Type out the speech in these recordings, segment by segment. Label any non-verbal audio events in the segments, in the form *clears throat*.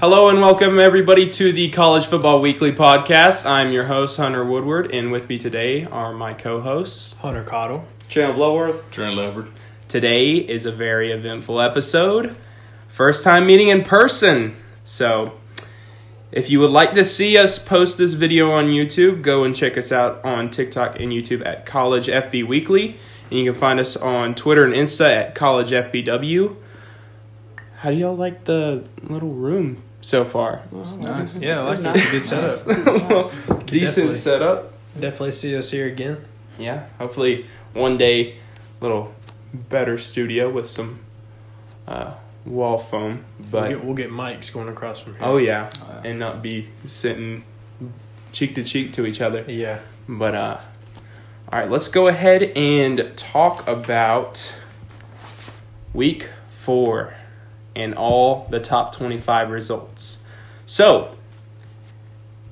Hello and welcome everybody to the College Football Weekly podcast. I'm your host Hunter Woodward, and with me today are my co-hosts Hunter Cottle. Chandler Bloworth. Trent Leopard. Today is a very eventful episode. First time meeting in person. So, if you would like to see us post this video on YouTube, go and check us out on TikTok and YouTube at College FB Weekly. And you can find us on Twitter and Insta at College FBW. How do y'all like the little room so far? Nice. Yeah, I like It's it. nice. Good setup. *laughs* Decent Definitely. setup. Definitely see us here again. Yeah, hopefully one day, little better studio with some uh, wall foam. We'll But get, we'll get mics going across from here. oh yeah, Uh, and not be sitting cheek to cheek to each other. yeah. But uh, all right, let's go ahead and talk about week four and all the top twenty-five results. So.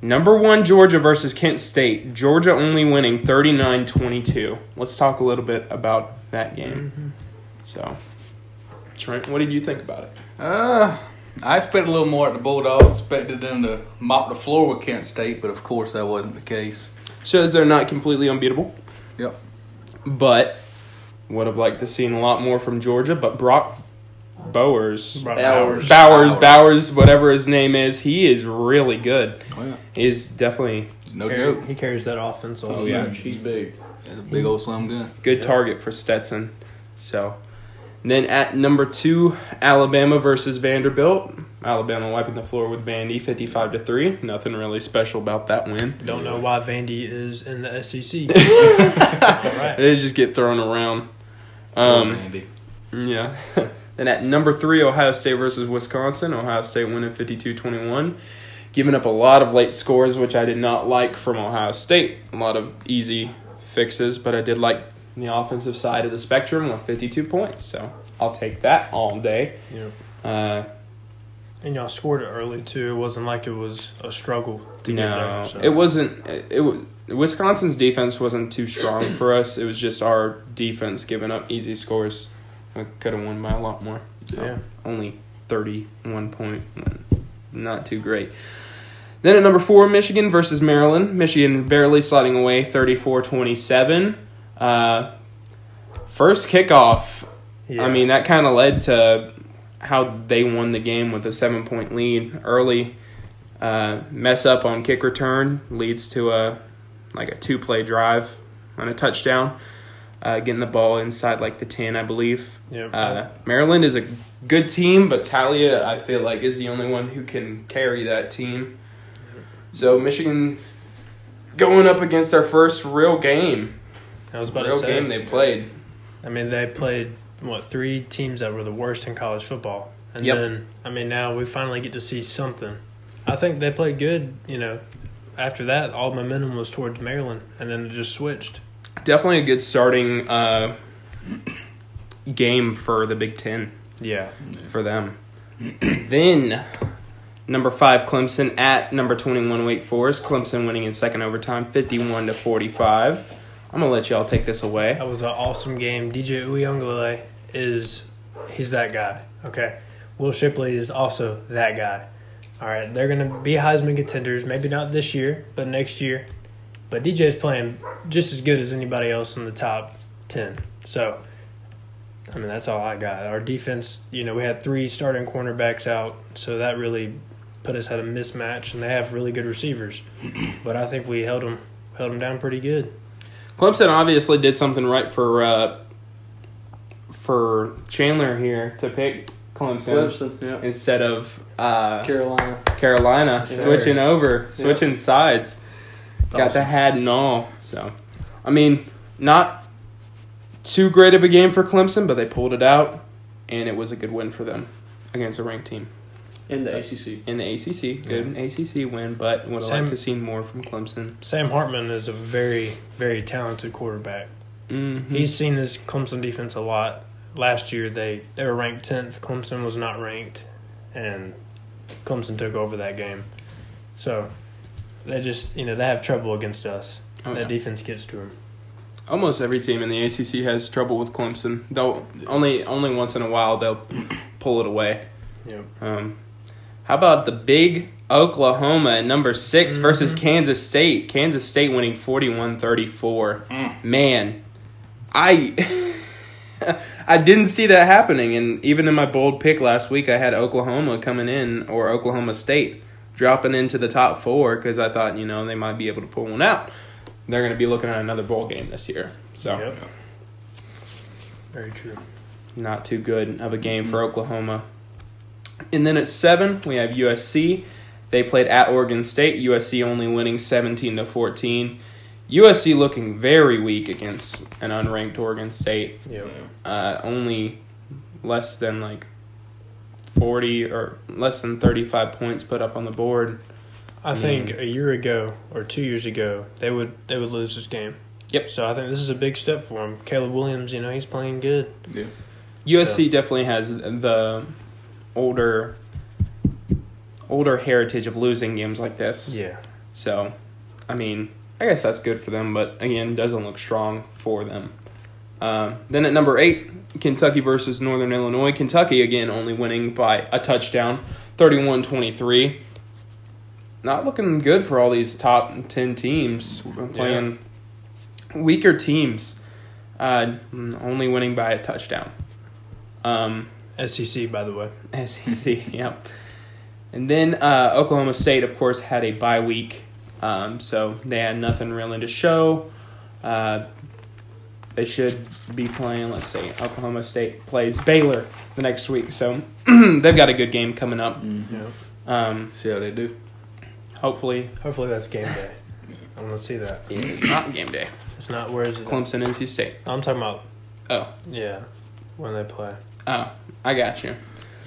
Number one, Georgia versus Kent State. Georgia only winning 39 22. Let's talk a little bit about that game. So, Trent, what did you think about it? Uh, I expected a little more at the Bulldogs. Expected them to mop the floor with Kent State, but of course that wasn't the case. Shows they're not completely unbeatable, Yep. but would have liked to seen a lot more from Georgia. But Brock Bowers, Bowers. Bowers, Bowers, whatever his name is, he is really good. Oh, yeah. He's definitely No Carry- joke. He carries that offense. all Oh, yeah. time. She's big. That's a big old slam gun. good Yeah. target for Stetson. So, then at number two, Alabama versus Vanderbilt. Alabama wiping the floor with Vandy, fifty-five to three. Nothing really special about that win. Don't know why Vandy is in the SEC. *laughs* all right. They just get thrown around. Um, Andy. yeah. *laughs* then at number three, Ohio State versus Wisconsin. Ohio State winning 52-21. Giving up a lot of late scores, which I did not like from Ohio State. A lot of easy fixes, but I did like the offensive side of the spectrum with 52 points. So I'll take that all day. Uh, And y'all scored it early too. It wasn't like it was a struggle to get no, there. So. it wasn't. It, it was Wisconsin's defense wasn't too strong for us. It was just our defense giving up easy scores. We could have won by a lot more. So Yeah. only thirty-one point, not too great. Then at number four, Michigan versus Maryland. Michigan barely sliding away, 34-27. Uh, first kickoff Yeah. I mean, that kind of led to how they won the game with a seven point lead early. Uh, mess up on kick return leads to a like a two play drive on a touchdown, uh, getting the ball inside like the ten, I believe. Yeah. Uh, Maryland is a good team, but Taulia, I feel like, is the only one who can carry that team. So Michigan going up against their first real game, I was about real to say. game they played. I mean, they played what three teams that were the worst in college football, and Yep. then I mean now we finally get to see something. I think they played good. You know, after that, all momentum was towards Maryland, and then it just switched. Definitely a good starting uh, game for the Big Ten Yeah, for them. *clears throat* then number five Clemson at number twenty one Wake Forest. Clemson winning in second overtime, fifty one to forty five. I'm gonna let y'all take this away. that was an awesome game. DJ Uiagalelei is he's that guy. Okay, Will Shipley is also that guy. All right, they're gonna be Heisman contenders. Maybe not this year, but next year. But DJ is playing just as good as anybody else in the top ten. So, I mean, that's all I got. Our defense, you know, we had three starting cornerbacks out, so that really put us at a mismatch. And they have really good receivers, *clears throat* but I think we held them held them down pretty good. Clemson obviously did something right for uh, for Chandler here to pick Clemson, Clemson, yeah. instead of uh, Carolina. Carolina Yes, switching over, switching sides. Got the hat and all. So, I mean, not too great of a game for Clemson, but they pulled it out, and it was a good win for them against a ranked team In the ACC. in the ACC. Good ACC win, but would have Same- liked to seen more from Clemson. Sam Hartman is a very, very talented quarterback. Mm-hmm. He's seen this Clemson defense a lot. Last year they, they were ranked tenth. Clemson was not ranked, and Clemson took over that game. So they just you know they have trouble against us. Oh, that yeah. defense gets to them. Almost every team in the ACC has trouble with Clemson. Though only only once in a while they'll pull it away. Yep. Um, How about the big Oklahoma at number 6 Mm-hmm. versus Kansas State? Kansas State winning 41 34. Mm. Man, I. *laughs* I didn't see that happening, and even in my bold pick last week, I had Oklahoma coming in or Oklahoma State dropping into the top four because I thought you know they might be able to pull one out. They're going to be looking at another bowl game this year, so Yep. Very true. not too good of a game for Oklahoma. And then at seven, we have USC. They played at Oregon State. USC only winning seventeen to fourteen. USC looking very weak against an unranked Oregon State. Yep. Uh, only less than like forty or less than thirty-five points put up on the board. I think Mm. a year ago or two years ago they would they would lose this game. Yep. So I think this is a big step for him. Caleb Williams, you know, he's playing good. Yeah. USC definitely has the older older heritage of losing games like this. Yeah. So, I mean, I guess that's good for them, but again, doesn't look strong for them. Um, then at number eight, Kentucky versus Northern Illinois. Kentucky, again, only winning by a touchdown, 31 23. Not looking good for all these top 10 teams playing weaker teams, uh, only winning by a touchdown. Um, SEC, by the way. *laughs* SEC, yep. And then uh, Oklahoma State, of course, had a bye week, um, so they had nothing really to show. Uh, they should be playing. Let's see, Oklahoma State plays Baylor the next week, so *clears throat* they've got a good game coming up. Yeah. Um, See how they do. hopefully, Hopefully that's game day. I want to see that. it's not game day. It's not. Where is it? Clemson, NC State. I'm talking about. Oh, Yeah, when they play. oh, I got you.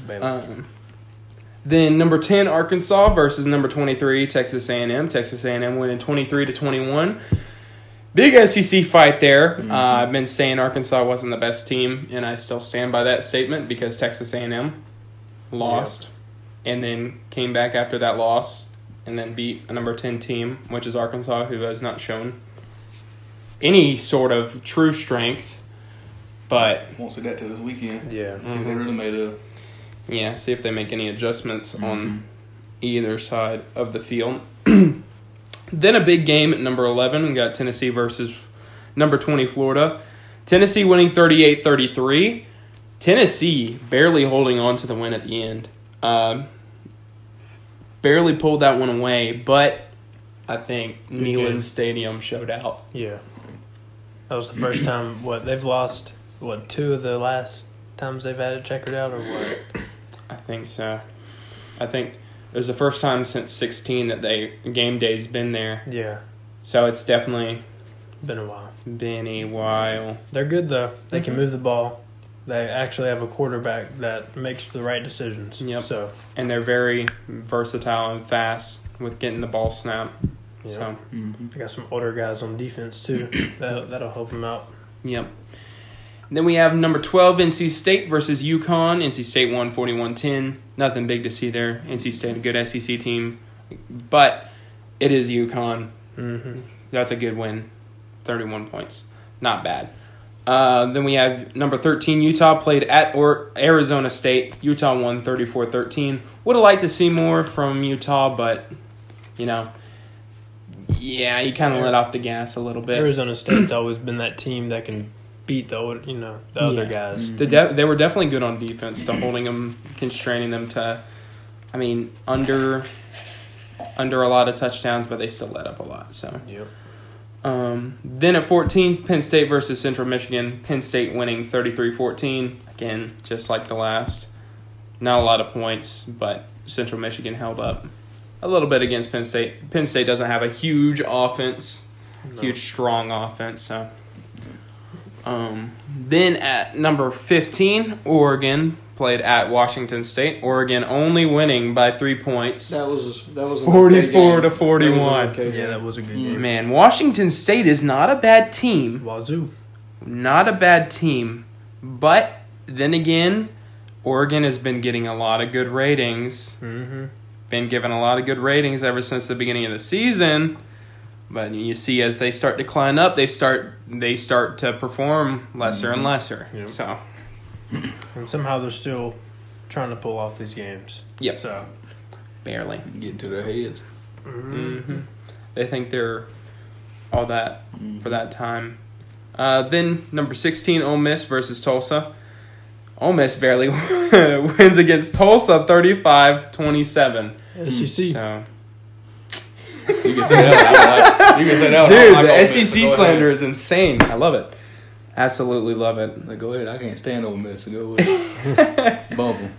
Baylor. Um, then number ten Arkansas versus number twenty three Texas A and M. Texas A and M winning twenty three to twenty one. Big SEC fight there. Mm-hmm. Uh, I've been saying Arkansas wasn't the best team, and I still stand by that statement because Texas A and M lost, and then came back after that loss, and then beat a number ten team, which is Arkansas, who has not shown any sort of true strength. But Won't see that till this weekend. yeah. See what they mm-hmm. really made of. Yeah, see if they make any adjustments on mm-hmm. either side of the field. *clears throat* then a big game at number 11. We got Tennessee versus number 20, Florida. Tennessee winning 38 33. Tennessee barely holding on to the win at the end. Um, barely pulled that one away, but I think. Neyland Stadium showed out. Yeah. That was the first time. What they've lost? What two of the last times they've had it checkered out, or what? I think so. I think it was the first time since 16 that they game day's been there. Yeah. So it's definitely Been a while. been a while. They're good though. They Mm-hmm. can move the ball. They actually have a quarterback that makes the right decisions. Yep. So And they're very versatile and fast with getting the ball snapped. yeah. So, Mm-hmm. they got some older guys on defense too. *clears throat* that that'll help them out. yep. Then we have number 12, NC State versus UConn. NC State won 41 10. Nothing big to see there. NC State, a good SEC team. But it is UConn. Mm-hmm. That's a good win. 31 points. Not bad. Uh, then we have number 13, Utah played at or Arizona State. Utah won 34 13. Would have liked to see more from Utah, but, you know, yeah, you kind of let off the gas a little bit. Arizona State's always been that team that can beat the old, you know the other Yeah. guys. The de- they were definitely good on defense, to holding them, constraining them to, I mean, under under a lot of touchdowns, but they still let up a lot. So Yep. Um, then at 14, Penn State versus Central Michigan. Penn State winning 33 14. Again, just like the last. Not a lot of points, but Central Michigan held up a little bit against Penn State. Penn State doesn't have a huge offense, No. huge, strong offense. So. Um, then at number 15, Oregon played at Washington State. Oregon only winning by three points. That was that was 44 okay game. to That 41. okay Yeah, that was a good Mm. game. Man, Washington State is not a bad team. Wazzu. Not a bad team. But then again, Oregon has been getting a lot of good ratings. Mm-hmm. Been given a lot of good ratings ever since the beginning of the season. But you see as they start to climb up, they start they start to perform lesser and lesser. Yep. So, And somehow they're still trying to pull off these games. Yep. So barely. Get to their heads. hmm They think they're all that for that time. Uh, then number sixteen, Ole Miss versus Tulsa. Ole Miss barely *laughs* wins against Tulsa 35-27. SEC. So, You can say that. I like- you can say that. Dude, like Ole the SEC so go ahead. slander is insane. I love it. Absolutely love it. Like, go ahead. I can't stand Ole Miss. So go ahead. *laughs* Bump 'em.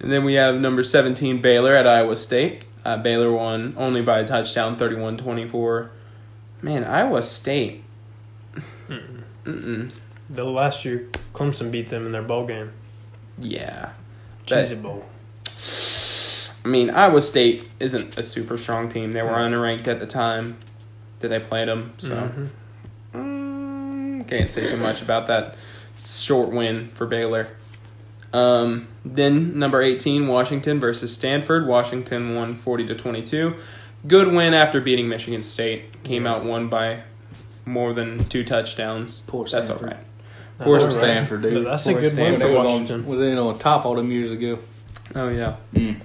And then we have number 17, Baylor at Iowa State. Uh, Baylor won only by a touchdown, 31 24. Man, Iowa State. Mm-mm. The last year, Clemson beat them in their bowl game. Yeah. Cheez-It Bowl. I mean, Iowa State isn't a super strong team. They were unranked at the time that they played them, so Mhm. mm, can't say too much about that short win for Baylor. Um, then number 18, Washington versus Stanford. Washington won 40 to 22. Good win after beating Michigan State. Came out one by more than two touchdowns. Poor That's all Stanford. right. Poor Poor Stanford, dude. That's a Poor good win for They was Washington. on, was they on top all them years ago? Oh yeah. Mm.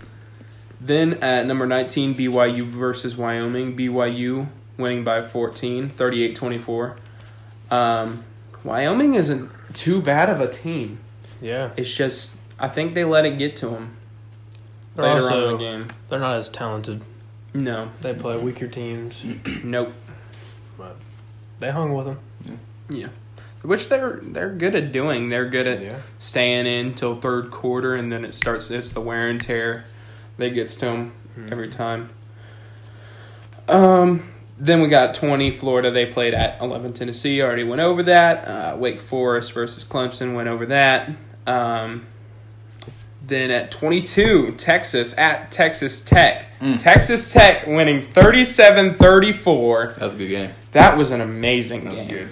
Then at number 19, BYU versus Wyoming. BYU winning by 14, 38 24. Um, Wyoming isn't too bad of a team. Yeah. It's just, I think they let it get to them They're later also on in the game. they're not as talented. No, They play weaker teams, *clears throat* nope. but they hung with them. Yeah. Which they're they're good at doing. They're good at Yeah. staying in till third quarter, and then it starts. It's the wear and tear that gets to them every time. Um. Then we got twenty Florida. They played at eleven Tennessee. Already went over that. Uh, Wake Forest versus Clemson went over that. Um. Then at twenty two Texas at Texas Tech. Mm. Texas Tech winning 37-34. That was a good game. That was an amazing That was game. good.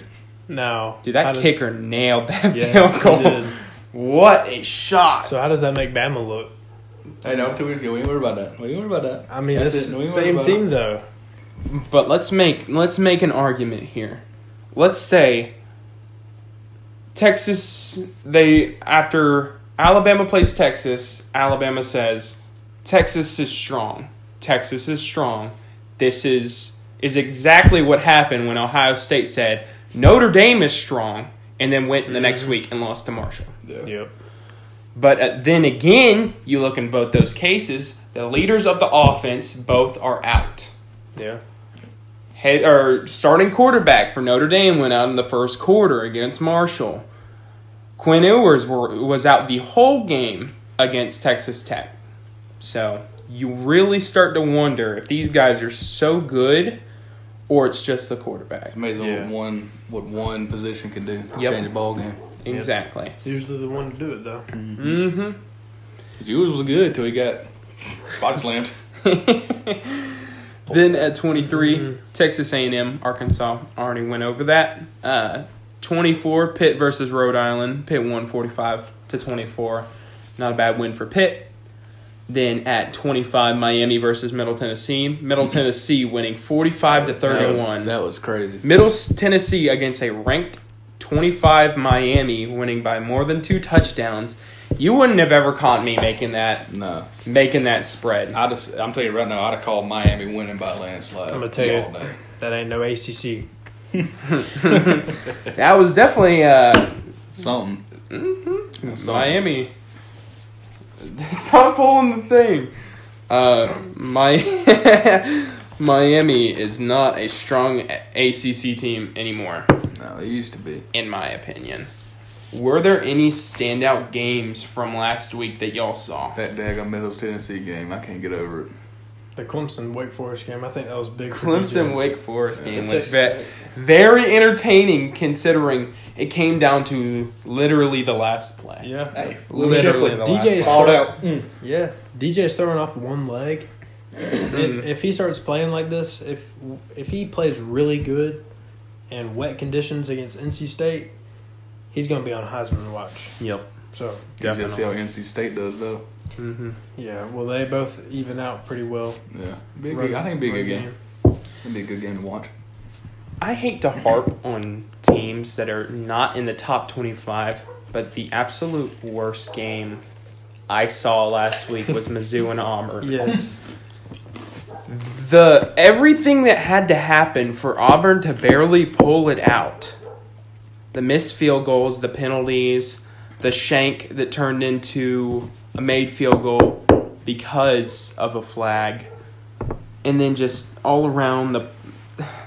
Now, Dude, that how does- kicker nailed that Yeah, field goal. did. What a shot! So how does that make Bama look? Hey, know two weeks ago. We ain't worried about that. We ain't worried about that. I mean, That's it's it. Same team about though. but let's make let's make an argument here. Let's say Texas they after Alabama plays Texas, Alabama says Texas is strong. Texas is strong. This is is exactly what happened when Ohio State said Notre Dame is strong and then went in the next mm-hmm. week and lost to Marshall. Yeah. Yep. But uh, then again, you look in both those cases, the leaders of the offense both are out. Yeah. Head or starting quarterback for Notre Dame went out in the first quarter against Marshall. Quinn Ewers were, was out the whole game against Texas Tech. So you really start to wonder if these guys are so good or it's just the quarterback. It's amazing Yeah. what one what one position can do. Yep. Change a ball game. Exactly. It's usually the one to do it though. Mm-hmm. Cause yours was good till he got body slammed. *laughs* Then at 23, Mhm. Texas A&M, Arkansas already went over that. Uh, 24, Pitt versus Rhode Island. Pitt won 45 to 24. Not a bad win for Pitt. Then at 25, Miami versus Middle Tennessee. Middle *laughs* Tennessee winning 45 to 31. That was, that was crazy. Middle Tennessee against a ranked 25 Miami winning by more than two touchdowns. You wouldn't have ever caught me making that No, making that spread. I just I'm telling you right now, I'd have called Miami winning by landslide. I'm gonna tell you. all day. That ain't no ACC. *laughs* *laughs* That was definitely uh, Something. mhm, Something. Miami. *laughs* Stop pulling the thing. Uh, my Miami is not a strong ACC team anymore, No, it used to be. in my opinion. Were there any standout games from last week that y'all saw? That daggone Middle Tennessee game, I can't get over it. The Clemson Wake Forest game, I think that was big. Clemson Wake Forest game was ve- very entertaining considering it came down to literally the last play. Yeah. Hey, Literally the last DJ is play. throwing, mm, Yeah, DJ's throwing off one leg. Mm-hmm. if, if he starts playing like this, if if he plays really good in wet conditions against NC State, he's going to be on Heisman watch. Yep. So You just see how NC State does though. hmm yeah, well they both even out pretty well. Yeah, be a Run- I think it'd be a run good game. It'd be a good game to watch. I hate to harp on teams that are not in the top 25, but the absolute worst game I saw last week was Mizzou and Auburn. Yes. The everything that had to happen for Auburn to barely pull it out. The missed field goals, the penalties, the shank that turned into a made field goal because of a flag. And then just all around the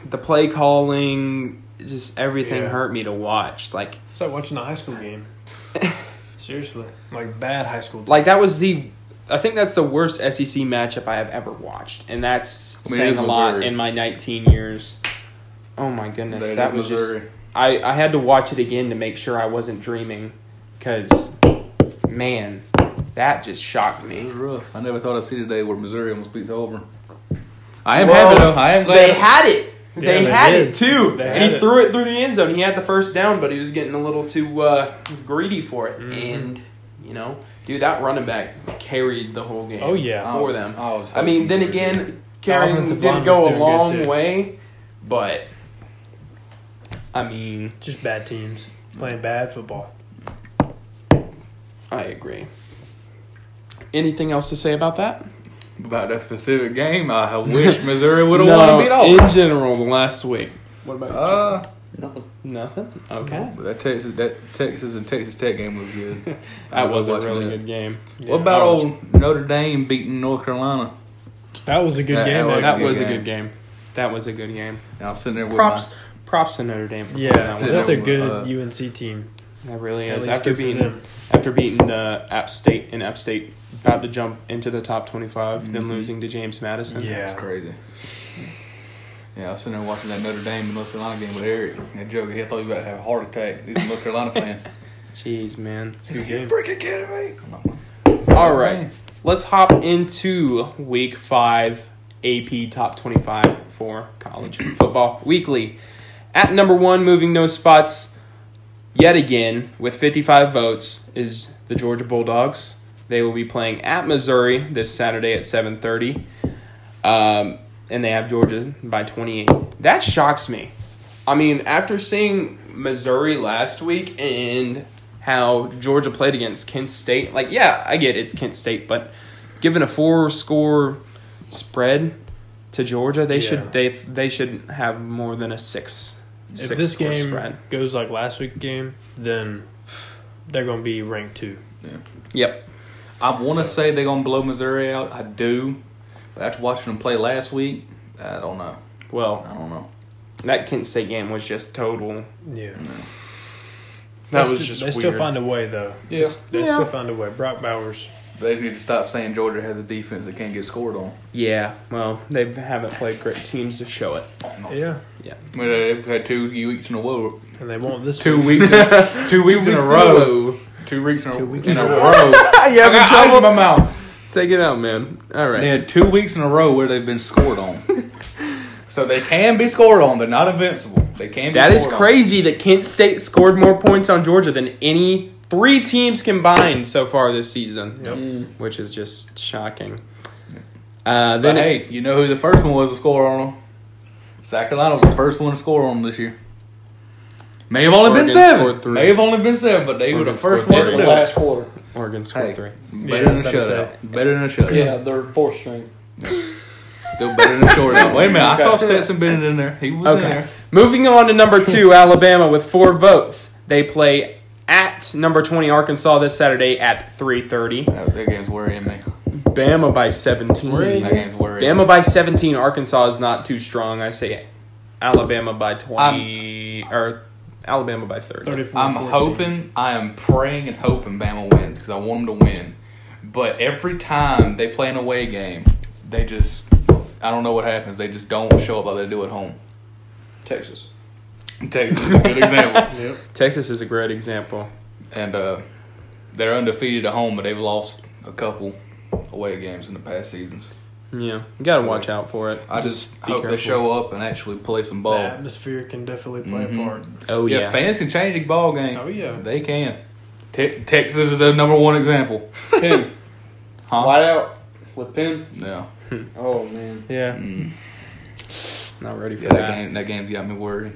the play calling, just everything Yeah. hurt me to watch. Like It's like watching a high school game. *laughs* Seriously. Like bad high school team. like that was the I think that's the worst SEC matchup I have ever watched, and that's I mean, saying it's a lot in my 19 years. Oh my goodness, That that, is was Missouri. just. I I had to watch it again to make sure I wasn't dreaming, because man, that just shocked me. rough. I never thought I'd see the day where Missouri almost beats Auburn. I am Well, happy though. I am glad. They had it. Yeah, they they had did. it too, They and he it. threw it through the end zone. He had the first down, but he was getting a little too uh, greedy for it, Mhm. and you know, dude, that running back carried the whole game. Oh, yeah. I for was- them. I, was I mean, then again, carrying offensive didn't go a long way, but I mean, Just bad teams playing bad football. I agree. Anything else to say about that? about that specific game, I wish Missouri would have *laughs* no, won and beat Auburn. in general, the last week. What about Uh, Nothing. nothing? Okay, but that Texas, that Texas and Texas Tech game was good. *laughs* that was a really that. good game. What about I old Notre Dame beating North Carolina? That was a good That- game. that actually. That good was a good game. That was a good game. And I was sitting there with Props, props to Notre Dame. for Yeah, that one that's a good Uh, UNC team. That really is. After good for being them. after beating the App State and App State about to jump into the top 25, then Mhm. losing to James Madison. Yeah. my. That's crazy. Yeah, I was sitting there watching that Notre Dame and North Carolina game with Eric. That joke, he thought he was about to have a heart attack. He's a North Carolina *laughs* fan. Jeez, man. It's a good game. Freaking kidding me? All right, let's hop into Week Five AP Top 25 for College *clears throat* Football Weekly. At number one, moving no spots yet again with 55 votes is the Georgia Bulldogs. They will be playing at Missouri this Saturday at 7:30, um, and they have Georgia by 28. That shocks me. I mean, after seeing Missouri last week and how Georgia played against Kent State, like, yeah, I get it's Kent State, but given a four-score spread to Georgia, they Yeah. should they they should have more than a six. If six this score game spread. goes like last week's game, then they're going to be ranked two. Yeah. Yep. I want to say they're gonna blow Missouri out. I do, but after watching them play last week, I don't know. Well, I don't know. that Kent State game was just total. Yeah. That they was st- just They weird. still find a way, though. Yeah. They Yeah. still find a way. Brock Bowers. They need to stop saying Georgia has a defense that can't get scored on. Yeah, well, they haven't played great teams to show it. Yeah. I mean, they've had two weeks in a row. And they won't this Two week. weeks. In, two *laughs* weeks in a row. Two weeks in a, row. Two weeks in a row. you *laughs* having I got ice in my mouth. Take it out, man. All right. They had two weeks in a row where they've been scored on. so they can be scored on. They're not invincible. They can. Be That is scored on. crazy that Kent State scored more points on Georgia than any three teams combined so far this season, Yep. which is just shocking. Uh, But then hey, you know who the first one was to score on them? South Carolina was the first one to score on them this year. May have only Oregon been seven. scored three. May have only been seven, but they were the first one In the last quarter. Oregon scored Hey, three. better Yeah, than a was about to shutout. Better than a shutout. Yeah, they're fourth string. *laughs* Still better than a shortout. Wait a minute, I saw Stetson Bennett in there. He was in Okay. there. Moving on to number two, *laughs* Alabama with four votes. They play at number twenty Arkansas this Saturday at three thirty. That, that game's worrying me. Bama by seventeen. That game's worrying Bama me. by 17. Arkansas is not too strong. I say Alabama by 20 or Alabama by 30. 34 I'm 14. hoping, I am praying and hoping Bama wins because I want them to win. But every time they play an away game, they just, I don't know what happens. They just don't show up like they do at home. Texas. Texas is a good example. *laughs* Yep. Texas is a great example. And uh, they're undefeated at home, but they've lost a couple away games in the past seasons. Yeah, you got to So, watch out for it. I just be hope they show up and actually play some ball. The atmosphere can definitely play Mhm. a part. Oh yeah, yeah. fans can change a ball game. Oh, yeah. they can. Te- Texas is the number one example. *laughs* Pin. Huh? White out with pin. Yeah. Oh man. Yeah. Mm. Not ready for Yeah, that that. game that game's got me worried.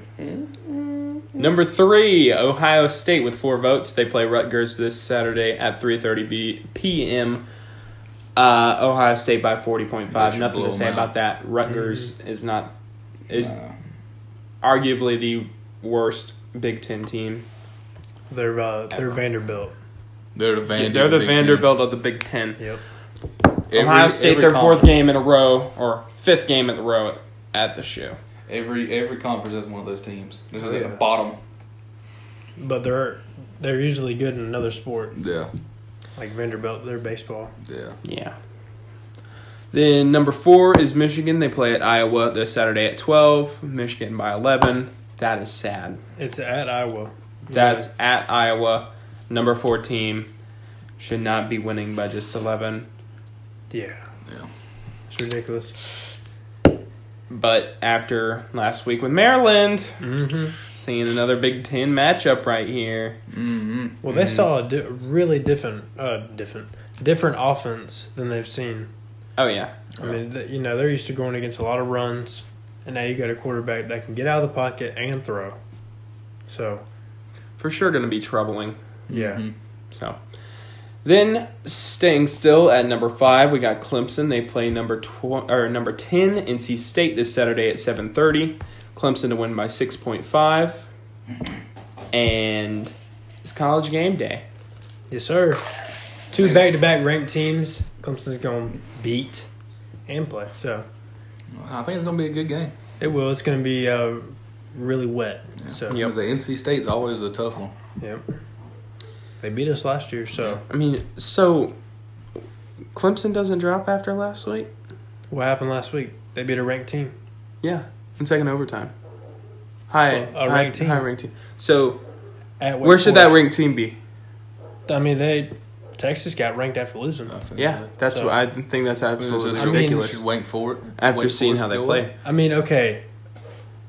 Number three, Ohio State with four votes. They play Rutgers this Saturday at 3:30 p.m. Uh, Ohio State by 40.5. Nothing to say them about that. Rutgers is not is Uh, arguably the worst Big Ten team. They're uh, they're Vanderbilt. they're the Vanderbilt. They're the Big Ten. Vanderbilt of the Big Ten. Yep. Every- Ohio State, every their fourth game in a row or fifth game in the row at the show. Every every conference has one of those teams. This is Oh, at the bottom. But they're they're usually good in another sport. Yeah, Like Vanderbilt, they're baseball. yeah. Yeah. Then number four is Michigan. They play at Iowa this Saturday at 12. Michigan by 11. That is sad. It's at Iowa. That's at Iowa. Number four team should not be winning by just 11. yeah. Yeah. It's ridiculous. But after last week with Maryland, Mm-hmm. seeing another Big Ten matchup right here. Mm-hmm. Well, they saw a di- really different, uh, different, different offense than they've seen. Oh, yeah. I mean, th- you know, they're used to going against a lot of runs, and now you got a quarterback that can get out of the pocket and throw. So, For sure going to be troubling. yeah, Mm-hmm. So, then staying still at number five, we got Clemson. They play number tw- or number ten NC State this Saturday at seven thirty. Clemson to win by six point five, and it's college game day. yes, sir. Two back-to-back ranked teams. Clemson's going to beat and play. So I think it's gonna be a good game. it will. It's going to be uh, really wet. Yeah. So Yep. Because the NC State's always a tough one. Yep. They beat us last year, so I mean, so Clemson doesn't drop after last week. what happened last week? They beat a ranked team. Yeah, in second overtime. High, Well, a high, ranked team. high ranked team. So At Wake where should that ranked team be? I mean, they Texas got ranked after losing. Yeah, that's So- what I think. That's absolutely I mean- ridiculous. Just wait for it. after Wait seeing how they go play. up. I mean, okay,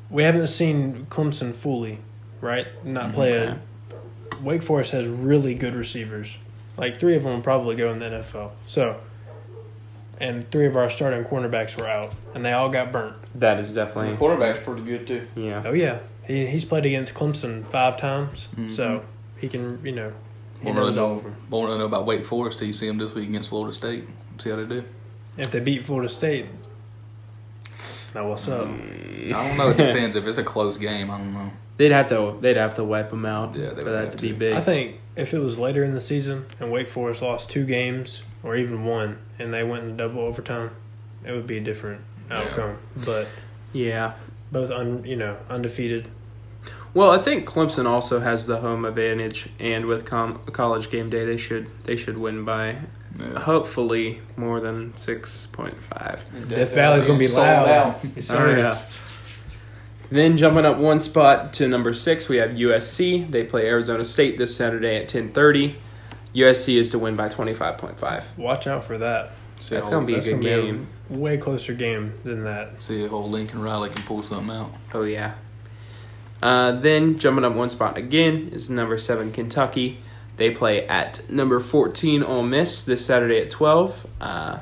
we haven't seen Clemson fully, right? Not mm-hmm. play Okay. a. Wake Forest has really good receivers. Like three of them will probably go in the NFL. So, and three of our starting cornerbacks were out, and they all got burnt. That is The definitely quarterback's pretty good too. yeah. Oh yeah, he he's played against Clemson five times, Mhm. so he can you know he Won't really knows all of know, them. won't really know about Wake Forest till you see them this week against Florida State. See how they do. If they beat Florida State, now what's up? Mm. I don't know. It *laughs* depends. if it's a close game, I don't know. They'd have to they'd have to wipe them out Yeah, they for would that have to be to. big. I think if it was later in the season and Wake Forest lost two games or even one and they went in double overtime, it would be a different Yeah. outcome. But yeah. both un, you know undefeated. Well, I think Clemson also has the home advantage, and with com- college game day, they should they should win by Yeah. hopefully more than six point five. Death Valley's gonna be Sold loud. out. *laughs* Oh, yeah. Then jumping up one spot to number six, we have USC. They play Arizona State this Saturday at ten thirty. USC is to win by twenty five point five. Watch out for that. See That's gonna be a That's good gonna game. a way closer game than that. See if old Lincoln Riley can pull something out. Oh yeah. Uh, then jumping up one spot again is number seven Kentucky. They play at number fourteen Ole Miss this Saturday at twelve, uh,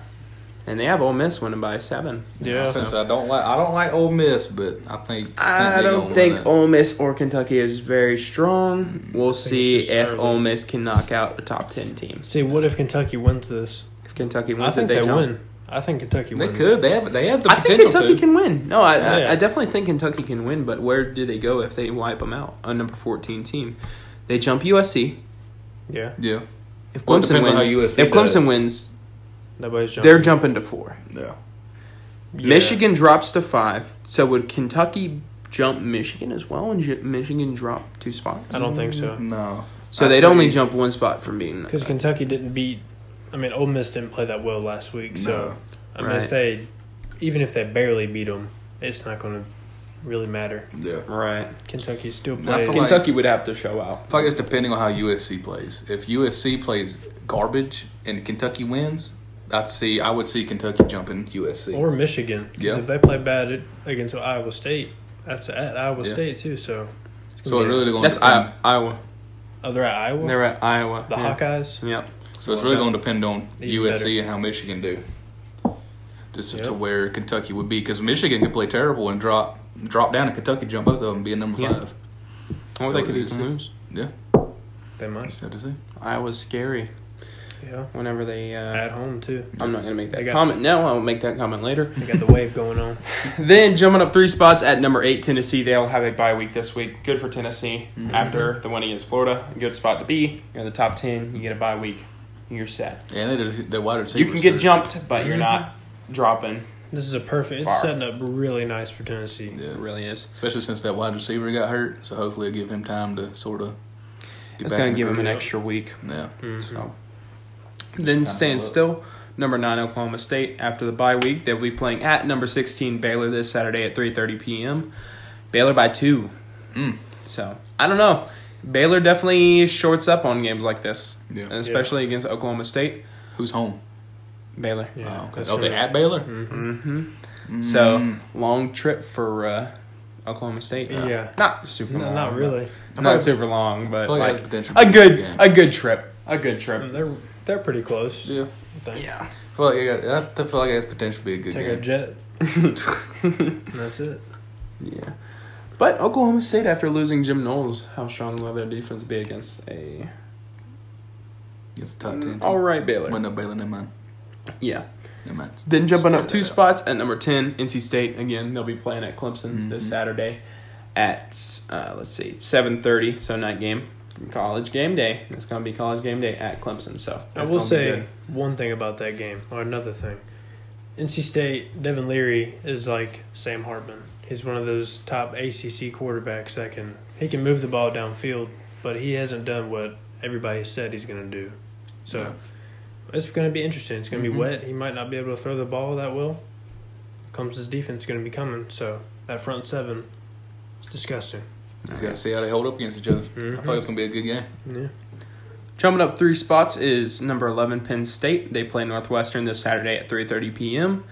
and they have Ole Miss winning by seven. Yeah. Since I don't like, I don't like Ole Miss, but I think I they don't think. Ole Miss or Kentucky is very strong. We'll see if early. Ole Miss can knock out the top ten team. See, what if Kentucky wins this? If Kentucky wins, I wins think it, they, they, win. I think Kentucky They could. They have. They have the I think Kentucky to. can win. No, I, yeah. I, I definitely think Kentucky can win. But where do they go if they wipe them out? A number fourteen team, they jump USC. Yeah, Yeah. If Well, Clemson depends on how wins, if Clemson does. wins, jumping. they're jumping to four. Yeah. Yeah. Michigan drops to five. So would Kentucky jump Michigan as well, and Michigan drop two spots? I don't think so. Mm, no. So I'd they'd only jump one spot from being Because uh, Kentucky didn't beat. I mean, Ole Miss didn't play that well last week. So, I mean, Right. if they, even if they barely beat them, it's not going to really matter. Yeah. right. Kentucky still I plays. feel like- Kentucky would have to show out. I feel like it's depending on how USC plays. If USC plays garbage and Kentucky wins, I'd see. I would see Kentucky jumping USC. or Michigan. Because Yeah. if they play bad at- against Iowa State, that's at Iowa Yeah. State too. So, it's so gonna it be- really going. That's depend, I- Iowa. Oh, they're at Iowa. They're at Iowa. the yeah. Hawkeyes. Yep. So it's really going to depend on Even USC better. and how Michigan do. Just Yep. to where Kentucky would be, because Michigan could play terrible and drop drop down, and Kentucky jump both of them, and be a number Yeah. five. Or So they could it is- even lose. Yeah, They might. just have to see. Iowa's scary Yeah. whenever they. Uh, At home too. I'm not gonna make that got- comment now. I'll make that comment later. They got the wave going on. *laughs* Then jumping up three spots at number eight, Tennessee. They'll have a bye week this week. Good for Tennessee Mhm. after the win against Florida. Good spot to be. You're in the top ten. You get a bye week. You're set. Yeah, they did the wide receiver. You can get jumped, but you're Mhm. not dropping. This is a perfect. It's Far. setting up really nice for Tennessee. Yeah, It really is. especially since that wide receiver got hurt. So hopefully, it'll give him time to sort of. It's going to give him an extra week. Yeah. Mhm. So. Then staying still, number nine Oklahoma State. After the bye week, they'll be playing at number sixteen Baylor this Saturday at three thirty p.m. Baylor by two. Mm. So I don't know. Baylor definitely shorts up on games like this, Yeah. especially against Oklahoma State. Who's home? Baylor. Yeah. oh, okay. oh they gonna- at Baylor. hmm Mm. So long trip for uh, Oklahoma State. Yeah. Not super No, long. not but- really. Not super long, but like like a good good game. a good trip. A good trip. They're they're pretty close. yeah. I think. Yeah. I feel like, yeah, I feel like it has potential to be a good Take game. a jet. *laughs* that's it. Yeah. But Oklahoma State, after losing Jim Knowles, how strong will their defense be against a It's a top ten. all right Baylor? Well, no, Baylor, never mind. Yeah. Then jumping up two spots at number ten, NC State. Again, they'll be playing at Clemson this Mhm. Saturday at uh, let's see, seven thirty. So night game, college game day. It's gonna be college game day at Clemson. So I will say good. one thing about that game, or another thing. NC State, Devin Leary is like Sam Hartman. He's one of those top ACC quarterbacks that can he can move the ball downfield, but he hasn't done what everybody said he's going to do. So Yeah. It's going to be interesting. It's going to Mhm. be wet. He might not be able to throw the ball that well. Comes his defense going to be coming. So that front seven, it's disgusting. Just got to see how they hold up against each other. I feel like it's gonna be a good game. Yeah. Jumping up three spots is number 11 Penn State. They play Northwestern this Saturday at 3:30 p.m.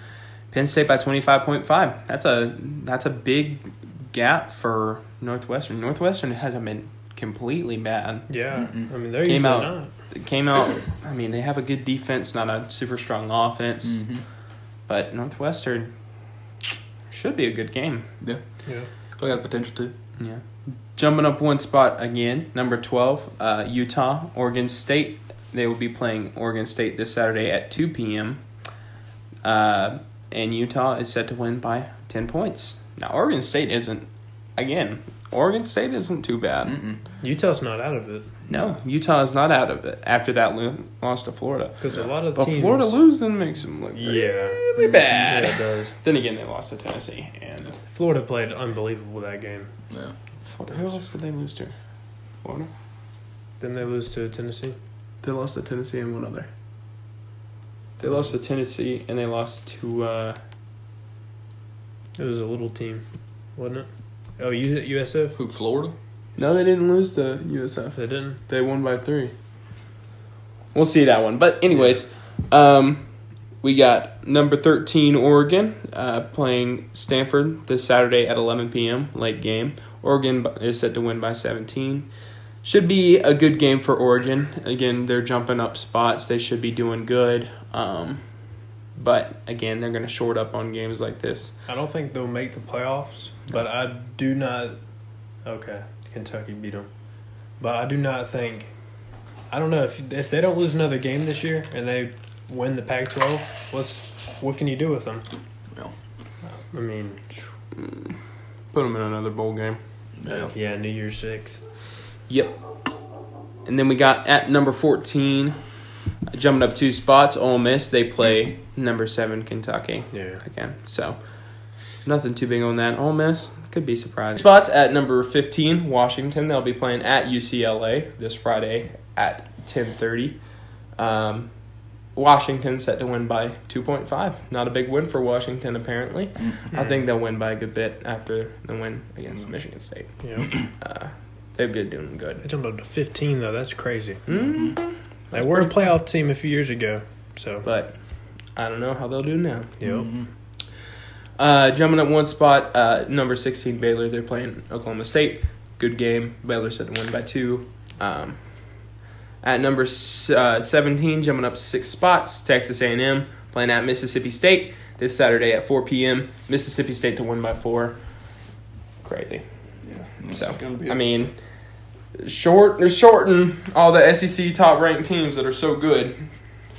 Penn State by 25.5. That's a that's a big gap for Northwestern. Northwestern hasn't been completely bad. Yeah. Mm-mm. I mean, they're Came usually out- not. It came out. I mean, they have a good defense, not a super strong offense, Mhm. but Northwestern should be a good game. Yeah. Yeah. I feel like it has potential too. Yeah. Jumping up one spot again, number 12, uh, Utah, Oregon State. They will be playing Oregon State this Saturday at 2 p.m. Uh, and Utah is set to win by 10 points. Now, Oregon State isn't, again, Oregon State isn't too bad. Mm-mm. Utah's not out of it No, Utah is not out of it after that lo- loss to Florida. because a lot of But teams. Florida losing makes them look Yeah. really bad. Yeah, it does. *laughs* Then again, they lost to Tennessee. And Florida played unbelievable that game. Yeah. who else did they lose to? Florida? Then they lose to Tennessee. They lost to Tennessee and one other. They lost to Tennessee and they lost to uh It was a little team, wasn't it? Oh, U- USF. Who? Florida? No, they didn't lose to USF. They didn't. They won by 3. We'll see that one. But anyways, um we got number 13 Oregon uh, playing Stanford this Saturday at 11 p.m. late game. Oregon is set to win by 17. Should be a good game for Oregon. Again, they're jumping up spots. They should be doing good. Um, but again, they're going to short up on games like this. I don't think they'll make the playoffs, but I do not. Okay, Kentucky beat them, but I do not think. I don't know if if they don't lose another game this year and they win the Pac-12, what's what can you do with them? Yeah. I mean, Put them in another bowl game. Yeah. yeah, New Year's Six. Yep. And then we got at number 14, jumping up two spots, Ole Miss. They play number 7, Kentucky. Yeah. Again, so nothing too big on that. Ole Miss could be surprised. Spots at number 15, Washington. They'll be playing at UCLA this Friday at 10:30. Um, Washington set to win by 2.5. Not a big win for Washington, apparently. I think they'll win by a good bit after the win against Michigan State. Yeah, Uh, they've been doing good. they jumped up to 15 though. That's crazy. Mm-hmm. They were a playoff team a few years ago, so But I don't know how they'll do now. yep. Uh, jumping up one spot, uh, number 16 Baylor. They're playing Oklahoma State. Good game. Baylor set to win by two. Um, at number uh, 17, jumping up six spots, Texas A&M playing at Mississippi State this Saturday at 4 p.m. Mississippi State to win by four. Crazy. Yeah. So gonna be I mean, short they're shorting all the SEC top ranked teams that are so good.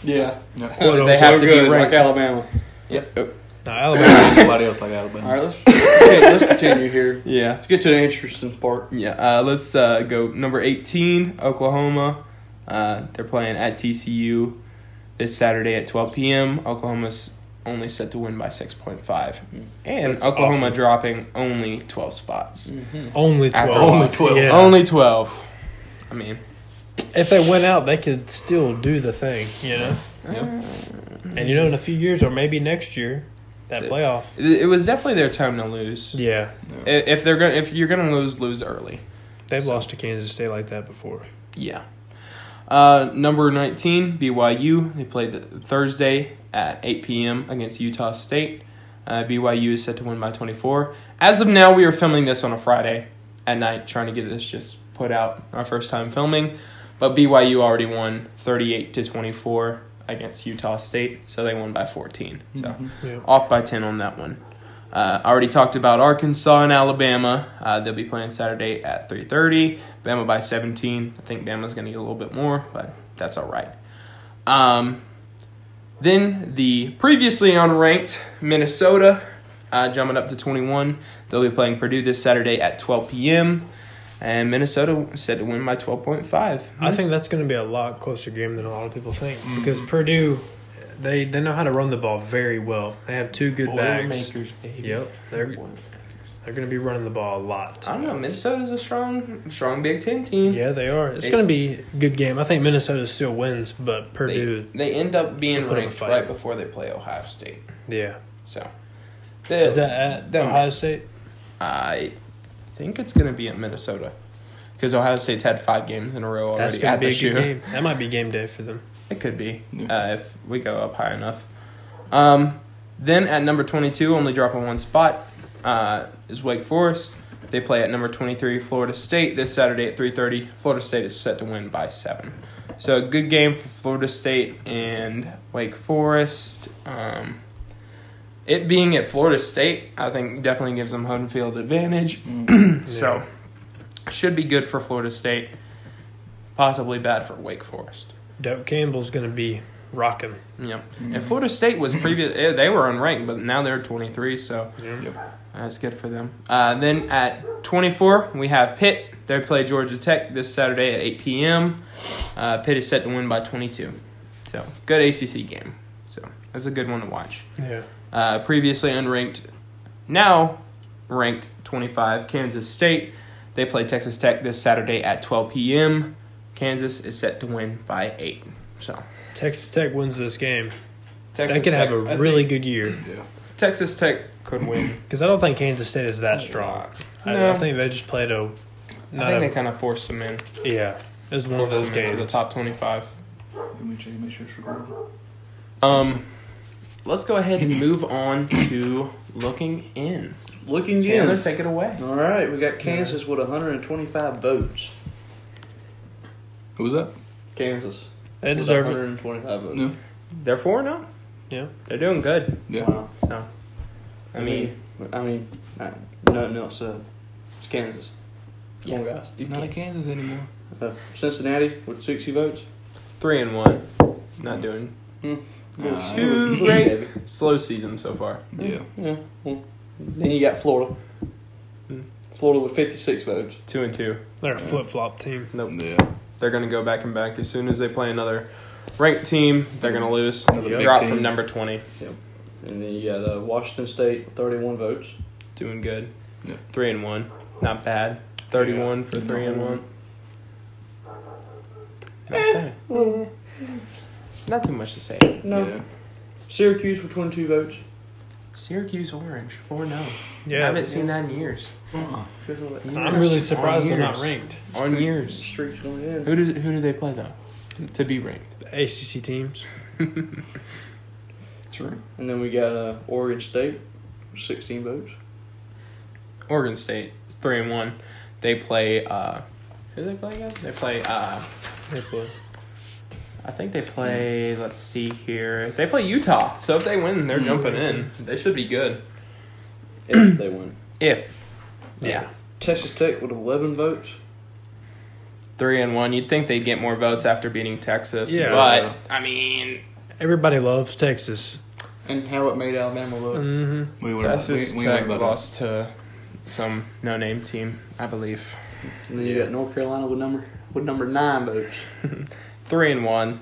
Yeah. Quote they have So to good, be ranked. like Alabama. Yep. No, Alabama. Nobody else like Alabama. All right, let's okay, let's continue here. Yeah. Let's get to the interesting part. Yeah, uh, let's uh, go number 18, Oklahoma. Uh, they're playing at TCU this Saturday at 12 p.m. Oklahoma's only set to win by 6.5. And That's Oklahoma awesome. dropping only 12 spots. Only After twelve. Only 12. Yeah. Only 12. I mean, if they went out, they could still do the thing, you know. uh, And you know, in a few years or maybe next year, that Yeah. playoff. it, it was definitely their time to lose. Yeah, I- If they're gonna, if you're gonna lose, lose early. they've So- lost to Kansas State like that before. Yeah. Uh, number 19, BYU. They played Thursday at 8 p.m. against Utah State. Uh, BYU is set to win by 24. As of now, we are filming this on a Friday at night, trying to get this just put out our first time filming. But BYU already won 38 to 24 against Utah State, so they won by 14. So Yeah. off by 10 on that one. Uh, I already talked about Arkansas and Alabama. Uh, they'll be playing Saturday at 3:30. Bama by 17. I think Bama's going to get a little bit more, but that's all right. Um, then the previously unranked Minnesota, uh, jumping up to 21. They'll be playing Purdue this Saturday at 12 p.m. And Minnesota said to win by 12.5. I think that's going to be a lot closer game than a lot of people think mm. because Purdue, they they know how to run the ball very well. They have two good bags. Boilermakers, baby. Yep, they're they're going to be running the ball a lot. I don't know. Minnesota's a strong, strong Big Ten team. Yeah, they are. It's It's- going to be a good game. I think Minnesota still wins, but Purdue, they end up being Put up a ranked fight. right before they play Ohio State. yeah. So, Is that at Ohio State? I think it's going to be at Minnesota because Ohio State's had five games in a row already That's going at to be the a good game. That might be game day for them. It could be Yeah. uh, if we go up high enough. Um, then at number 22, only dropping one spot, uh, is Wake Forest. They play at number 23, Florida State, this Saturday at 3:30. Florida State is set to win by seven. So a good game for Florida State and Wake Forest. Um, it being at Florida State, I think definitely gives them home field advantage. *clears throat* so should be good for Florida State. Possibly bad for Wake Forest. Doak Campbell's going to be rocking. Yep. And Florida State was previous; eh, they were unranked, but now they're 23, so Yep. that's good for them. Uh, then at 24, we have Pitt. They play Georgia Tech this Saturday at 8 p.m. Uh, Pitt is set to win by 22, so good ACC game. So that's a good one to watch. Yeah. Uh, previously unranked, now ranked 25, Kansas State. They play Texas Tech this Saturday at 12 p.m. Kansas is set to win by eight. So Texas Tech wins this game. Texas they could have Tech- a I really think good year Yeah. Texas Tech could win. *clears throat* because I don't think Kansas State is that strong. I, No. I think they just played a. I Not think a they kind of forced them in. yeah, it was one of those them into games. the top 25. Let me check, make sure it's recording. Um, let's go ahead and *laughs* move on to looking in. Looking Chandler, in. take it away. All right, we got Kansas with 125 votes. Who was that? Kansas. They with deserve it. 125 votes. Yeah. They're four now. Yeah. They're doing good. Yeah. Wow. So, I mean, I mean, uh, nothing else said. It's Kansas. Come on, guys. He's not at Kansas anymore. Uh, Cincinnati with 60 votes. three and one. Not doing Hmm. Nah, too Little great. Slow season so far. Yeah. Yeah. Well, then you got Florida. Hmm. Florida with 56 votes. Two and two. They're a flip flop team. Nope. Yeah. They're gonna go back and back as soon as they play another ranked team. They're gonna lose. Another big Drop team. from number 20. Yep. And then you got uh, Washington State 31 votes. Doing good. Yeah. Three and one. Not bad. Thirty-one for three and one. Not bad. Not too much to say. No. Yeah. Syracuse for 22 votes. Syracuse Orange, 4 0. Yeah. I haven't seen that in years. Here's all that- I'm really surprised they're not ranked. On years. Streaks going in. Who did who did they play though? To be ranked. The ACC teams. *laughs* True. And then we got uh, Oregon State, 16 votes. Oregon State is three and one. They play uh who do they play again? They play uh They play. I think they play. Let's see here. They play Utah. So if they win, they're jumping in. They should be good. If they win. If yeah, Texas Tech with 11 votes. three and one. You'd think they'd get more votes after beating Texas. Yeah. but I mean, Everybody loves Texas. And how it made Alabama look. Mm-hmm. We were Texas we, we Tech went about that. lost to some no-name team, I believe. And then you got North Carolina with number with number nine votes. *laughs* Three and one.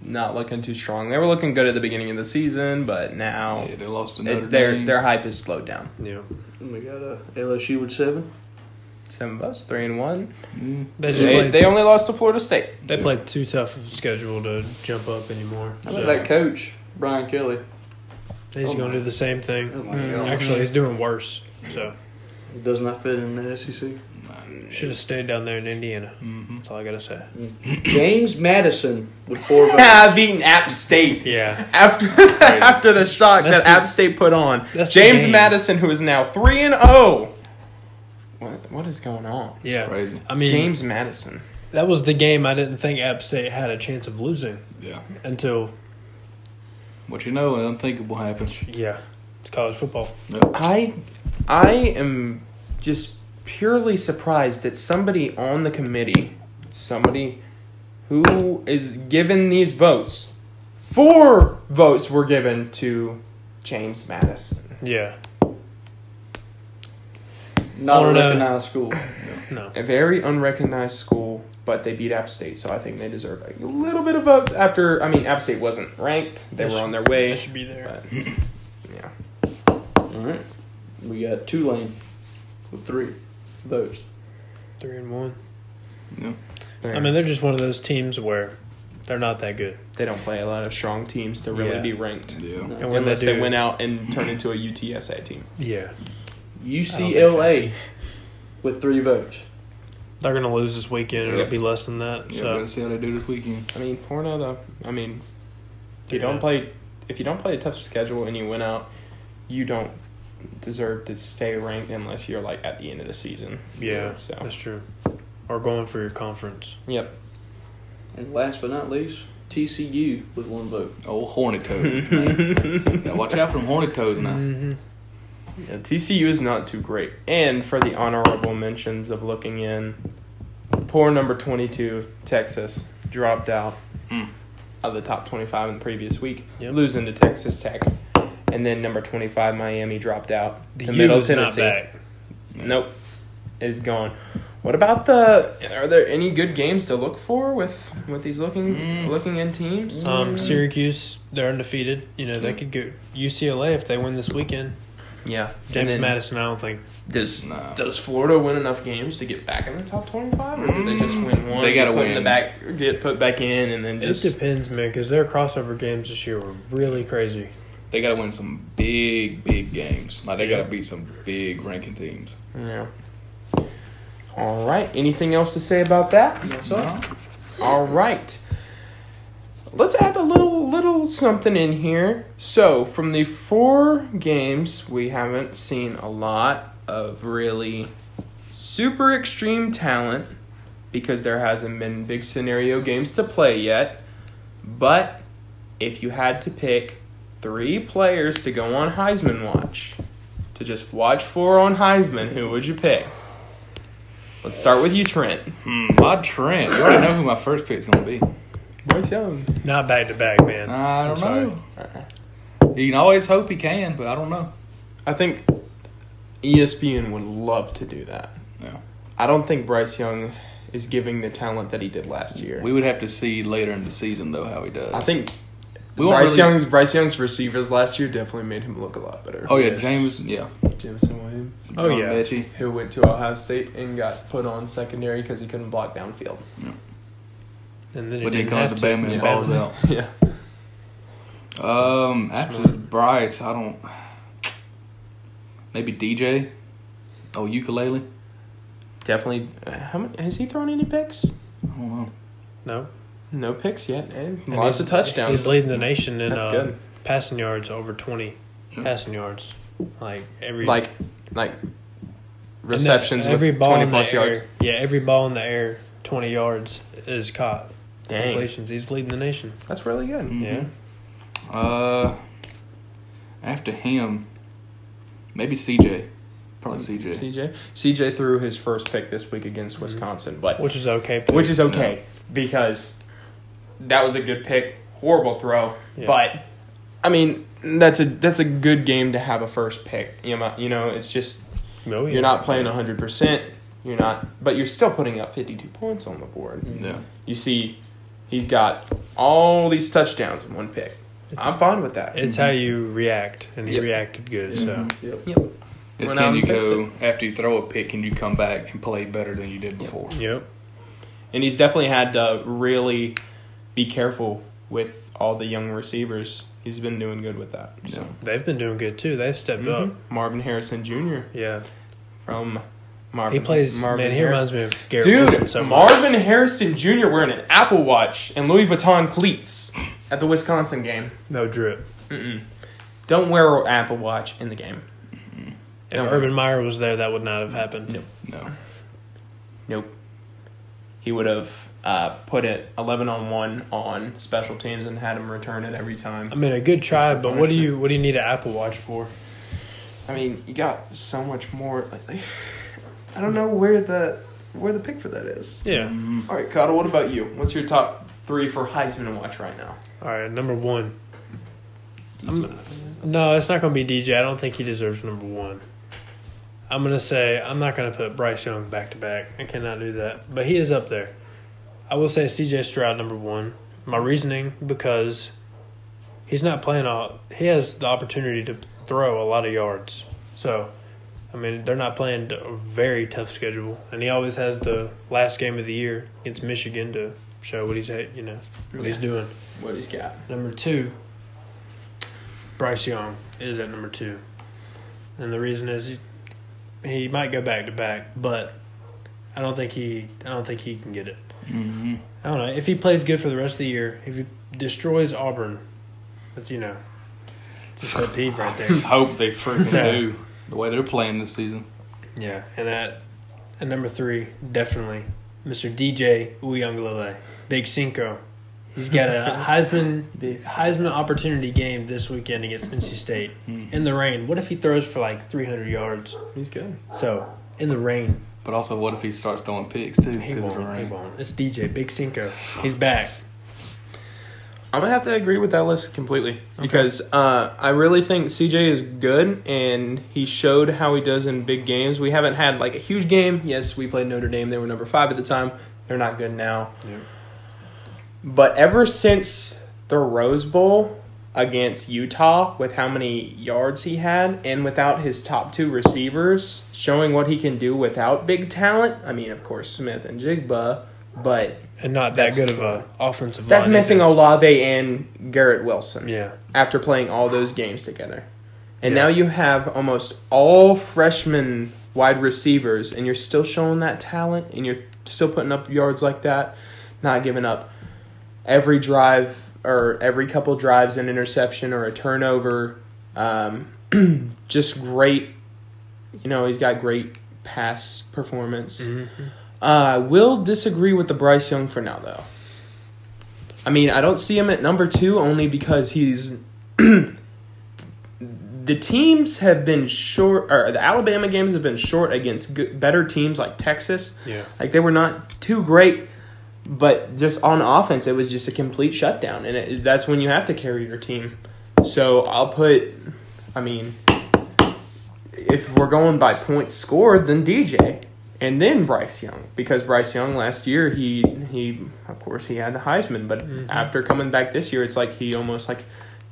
Not looking too strong. They were looking good at the beginning of the season, but now Yeah, they lost to Notre it's, their their hype is slowed down. Yeah. And we got uh, LSU with seven. Seven votes, three and one. Mm. They They, played, they only lost to Florida State. they played too tough of a schedule to jump up anymore. How So about that coach, Brian Kelly? he's Oh going to do the same Oh thing. my Mm. Actually, he's doing worse. So It does not fit in the SEC. Should have stayed down there in Indiana. Mhm. That's all I gotta say. James Madison with four *laughs* votes. Yeah, beating App State. Yeah. After *laughs* after the shock That's that the- App State put on, that's the James game. Madison, who is now three and zero. What what is going on? Yeah. Crazy. I mean, James Madison. that was the game I didn't think App State had a chance of losing Yeah. until What you know, unthinkable happens. yeah, it's college football. I I am just purely surprised that somebody on the committee, somebody who is given these votes, four votes were given to James Madison. Yeah. Not a uh, recognized school. *coughs* No. A very unrecognized school, but they beat App State, so I think they deserve a little bit of votes after. I mean, App State wasn't ranked; they They were should- on their way. They way. should be there. But *coughs* yeah, All right. We got Tulane with three votes. Three and one. They're- I mean, they're just one of those teams where they're not that good. they don't play a lot of strong teams to really Yeah. be ranked. Yeah. And when unless they they, do, went out and turned into a UTSA team. yeah, UCLA with three votes. they're gonna lose this weekend. Yeah. It'll be less than that. Yeah, so better see how they do this weekend. I mean, four zero though. I mean, if you Yeah. don't play, if you don't play a tough schedule and you win out, you don't deserve to stay ranked unless you're like at the end of the season. yeah, So that's true. Or going for your conference. yep. And last but not least, TCU with one vote. Oh, Horned Toad. *laughs* man. Gotta watch out for them Horned Toads now. Mm-hmm. Yeah, TCU is not too great. And for the honorable mentions of looking in, poor number 22, Texas, dropped out Mm. of the top 25 in the previous week, Yep. losing to Texas Tech. And then number 25, Miami, dropped out The to U Middle is not Tennessee. back. Nope, is gone. What about the? Are there any good games to look for with with these looking Mm. looking in teams? Um, Syracuse, they're undefeated. You know, they could go UCLA if they win this weekend. yeah, James then Madison, I don't think. Does No. does Florida win enough games to get back in the top twenty five, or do they just win one? They gotta get put in win. the back, get put back in, and then It depends, man, because their crossover games this year were really crazy. They gotta win some big, big games. Like they Yeah. gotta beat some big ranking teams. yeah. All right. Anything else to say about that? That's. No? All right. Let's add a little little something in here. So, from the four games, we haven't seen a lot of really super extreme talent because there hasn't been big scenario games to play yet. But if you had to pick three players to go on Heisman watch, to just watch for on Heisman, who would you pick? Let's start with you, Trent. Hmm, my Trent. You already know who my first pick is gonna be. Bryce Young. Not back to back, man. I I'm don't sorry. know. You can always hope he can, but I don't know. I think ESPN would love to do that. Yeah. I don't think Bryce Young is giving the talent that he did last year. We would have to see later in the season though how he does. I think we Bryce really- Young's Bryce Young's receivers last year definitely made him look a lot better. Oh yeah, James. Yeah. Jameson Williams, Oh, John yeah. Metchie. who went to Ohio State and got put on secondary because he couldn't block downfield. Yeah. And then he But then didn't comes have the to. Bama and Yeah. balls out. *laughs* yeah. Um, after Smart. Bryce, I don't. Maybe DJ. Oh, Uiagalelei. Definitely. uh, How many, has he thrown any picks? I don't know. No. No picks yet. And And lots he's- of touchdowns. He's leading the nation in uh, passing yards over 20 Yeah. passing yards. Like every like like and receptions every with ball twenty in plus the air, yards. Yeah, every ball in the air, 20 yards is caught. Dang. completions. He's leading the nation. That's really good. Mhm. Yeah. Uh, after him, maybe CJ. Probably CJ. CJ. CJ threw his first pick this week against Wisconsin, but Which is okay. pick. which is okay because that was a good pick. Horrible throw, Yeah. but I mean that's a that's a good game to have a first pick. You know, you know it's just Oh, yeah. you're not playing hundred percent. You're not, but you're still putting up 52 points on the board. Yeah. You see, he's got all these touchdowns in one pick. I'm fine with that. It's how you react, and he Yep. reacted good. So Yep. Yep. It's can you and fixed go after you throw a pick? Can you come back and play better than you did before? yep. And he's definitely had to really be careful with all the young receivers. He's been doing good with that. So They've been doing good too. They've stepped Mhm. up. Marvin Harrison Jr. Yeah. from Marvin. He plays. Marvin man, he Harrison. reminds me of Garrett Dude, Wilson so. Marvin Harrison Jr. wearing an Apple Watch and Louis Vuitton cleats at the Wisconsin game. No drip. Mm-mm. Don't wear an Apple Watch in the game. If Don't Urban worry. Meyer was there, that would not have happened. Nope. No. Nope. He would have uh, put it 11 on 1 on special teams and had him return it every time. I time. mean, a good try, but what do you what do you need an Apple Watch for? I mean, you got so much more. Like, I don't know where the where the pick for that is. Yeah. All right, Cotto, what about you? What's your top three for Heisman watch right now? All right, number one. I'm, no, it's not going to be DJ. I don't think he deserves number one. I'm going to say I'm not going to put Bryce Young back to back. I cannot do that, but he is up there. I will say C.J. Stroud number one. My reasoning because he's not playing all. He has the opportunity to throw a lot of yards. So, I mean, they're not playing a very tough schedule, and he always has the last game of the year against Michigan to show what he's you know what he's doing. What he's got? Number two, Bryce Young is at number two, and the reason is he, he might go back to back, but I don't think he I don't think he can get it. Mhm. I don't know if he plays good for the rest of the year. If he destroys Auburn, that's you know, it's a pet peeve right I there. *laughs* hope they freaking So- do the way they're playing this season. Yeah, and at at number three, definitely Mr. DJ Uiagalelei, Big Cinco. He's got a *laughs* Heisman Big Heisman opportunity game this weekend against NC State Hmm. in the rain. What if he throws for like 300 yards? He's good. So in the rain, But also, what if he starts throwing picks too? he because of the won't. He won't. It's DJ Big Cinco. He's *sighs* back. I'm gonna have to agree with that list completely because uh, I really think CJ is good and he showed how he does in big games. We haven't had like a huge game. Yes, we played Notre Dame. They were number five at the time. They're not good now. Yeah. But ever since the Rose Bowl against Utah, with how many yards he had and without his top two receivers, showing what he can do without big talent. I mean, of course, Smith-Njigba, but And not that good of true. a offensive. that's line missing. Olave and Garrett Wilson Yeah. after playing all those games together. And Yeah. now you have almost all freshman wide receivers, and you're still showing that talent, and you're still putting up yards like that, not giving up every drive or every couple drives an interception or a turnover. Um, *clears throat* just great. You know, he's got great pass performance. Mhm. Uh, I will disagree with the Bryce Young for now, though. I mean, I don't see him at number two only because he's. *clears throat* the teams have been short, or the Alabama games have been short against good, better teams like Texas. Yeah. Like they were not too great, but just on offense, it was just a complete shutdown, and it, that's when you have to carry your team. So I'll put, I mean, if we're going by points scored, then DJ, and then Bryce Young, because Bryce Young last year he he of course he had the Heisman, but Mhm. after coming back this year, it's like he almost like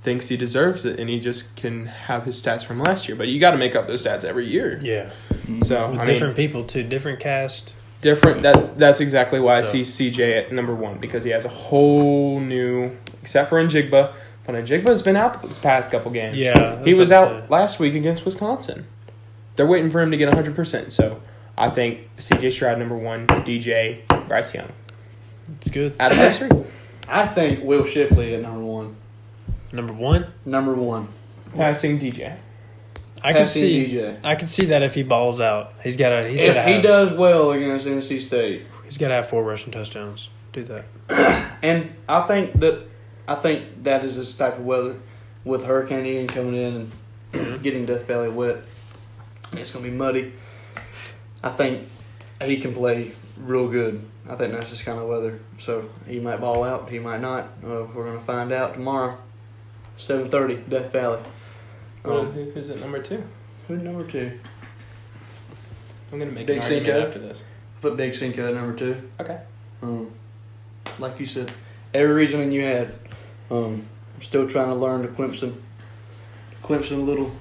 thinks he deserves it, and he just can have his stats from last year. But you got to make up those stats every year. Yeah. So With I mean, different people too, different cast. Different. That's that's exactly why So- I see CJ at number one because he has a whole new, except for Njigba. But Njigba's been out the past couple games. Yeah, he was out say. last week against Wisconsin. They're waiting for him to get hundred percent. So I think CJ Stroud number one, DJ Bryce Young It's good. out of those three. I think Will Shipley at number one. Number one, Number one. Passing DJ. I can see. DJ. I can see that if he balls out, he's got to. He's If to he have. does well against NC State, He's got to have four rushing touchdowns. do that. *clears throat* And I think that I think that is this type of weather with Hurricane Ian coming in and getting Death Valley wet. It's gonna be muddy. I think he can play real good. I think that's this kind of weather. So he might ball out, he might not. Uh, we're gonna find out tomorrow. Seven thirty, Death Valley. Well, Um, who is it number two? who's number two? I'm gonna make Big an argument Cinco? after this. Put Big Cinco at number two. Okay. Um, like you said, every reasoning you had. Um, I'm still trying to learn the Clemson, Clemson little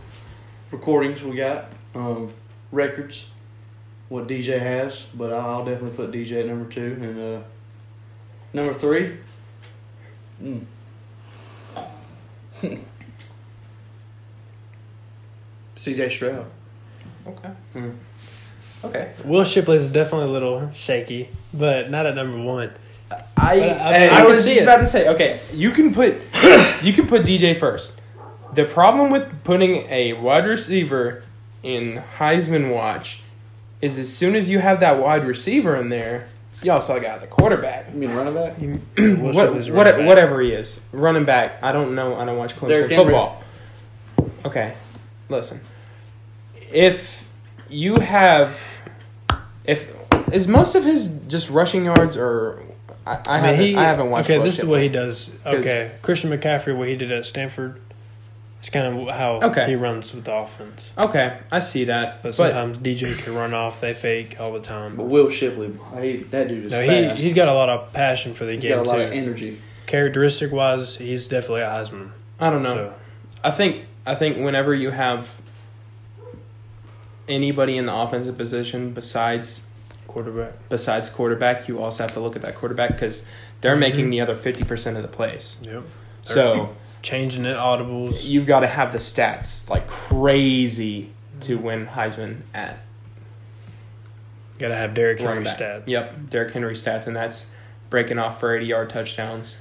recordings we got, um, records, what DJ has. But I'll definitely put DJ at number two and uh, number three. Mm. *laughs* CJ Stroud. Okay. Hmm. Okay. Will Shipley is definitely a little shaky, but not at number one. I But I- I, I was just it. about to say, okay, you can put *coughs* you can put DJ first. The problem with putting a wide receiver in Heisman watch is as soon as you have that wide receiver in there, you also got the quarterback. You mean running back? *clears throat* What, Shipley's what, running back. whatever he is, running back. I don't know. I don't watch Clemson Derrick Henry. football. Okay, listen. If you have, if is most of his just rushing yards, or I, I, I mean, haven't, he- I haven't watched. Okay, this is what he does. Okay, Christian McCaffrey, what he did at Stanford, it's kind of how Okay. he runs with the offense. Okay, I see that, But but, sometimes DJ can run off. They fake all the time. But. Will Shipley, he, that dude is No, he fast. he's got a lot of passion for the He's game got a lot too. of energy. Characteristic wise, he's definitely a Heisman. I don't know. So I think I think whenever you have anybody in the offensive position besides quarterback. besides quarterback, you also have to look at that quarterback because they're mm-hmm. making the other fifty percent of the plays. Yep. So Changing it audibles. you've got to have the stats like crazy to mm-hmm. win Heisman at Got to have Derrick Henry back. stats. Yep, Derrick Henry stats, and that's breaking off for eighty yard touchdowns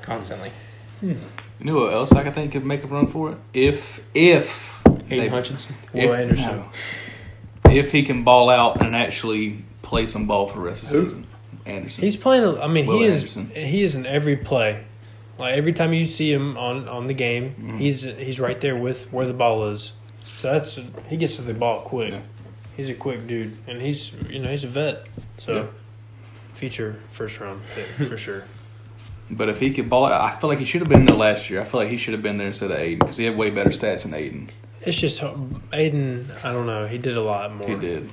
constantly. Hmm. You know what else I could think could make a run for it? If if Hayden they- Hutchinson. Will if, Anderson. no. if he can ball out and actually play some ball for the rest of the Who? season, Anderson. He's playing. a- I mean, Will he is. Anderson. He is in every play. Like every time you see him on on the game, Mhm. he's he's right there with where the ball is. So that's he gets to the ball quick. Yeah. He's a quick dude, and he's you know he's a vet. So Yeah. future first round pick for *laughs* sure. But if he could ball I feel like he should have been there last year. I feel like he should have been there instead of Aidan because he had way better stats than Aidan. It's just Aidan. I don't know. He did a lot more. He did.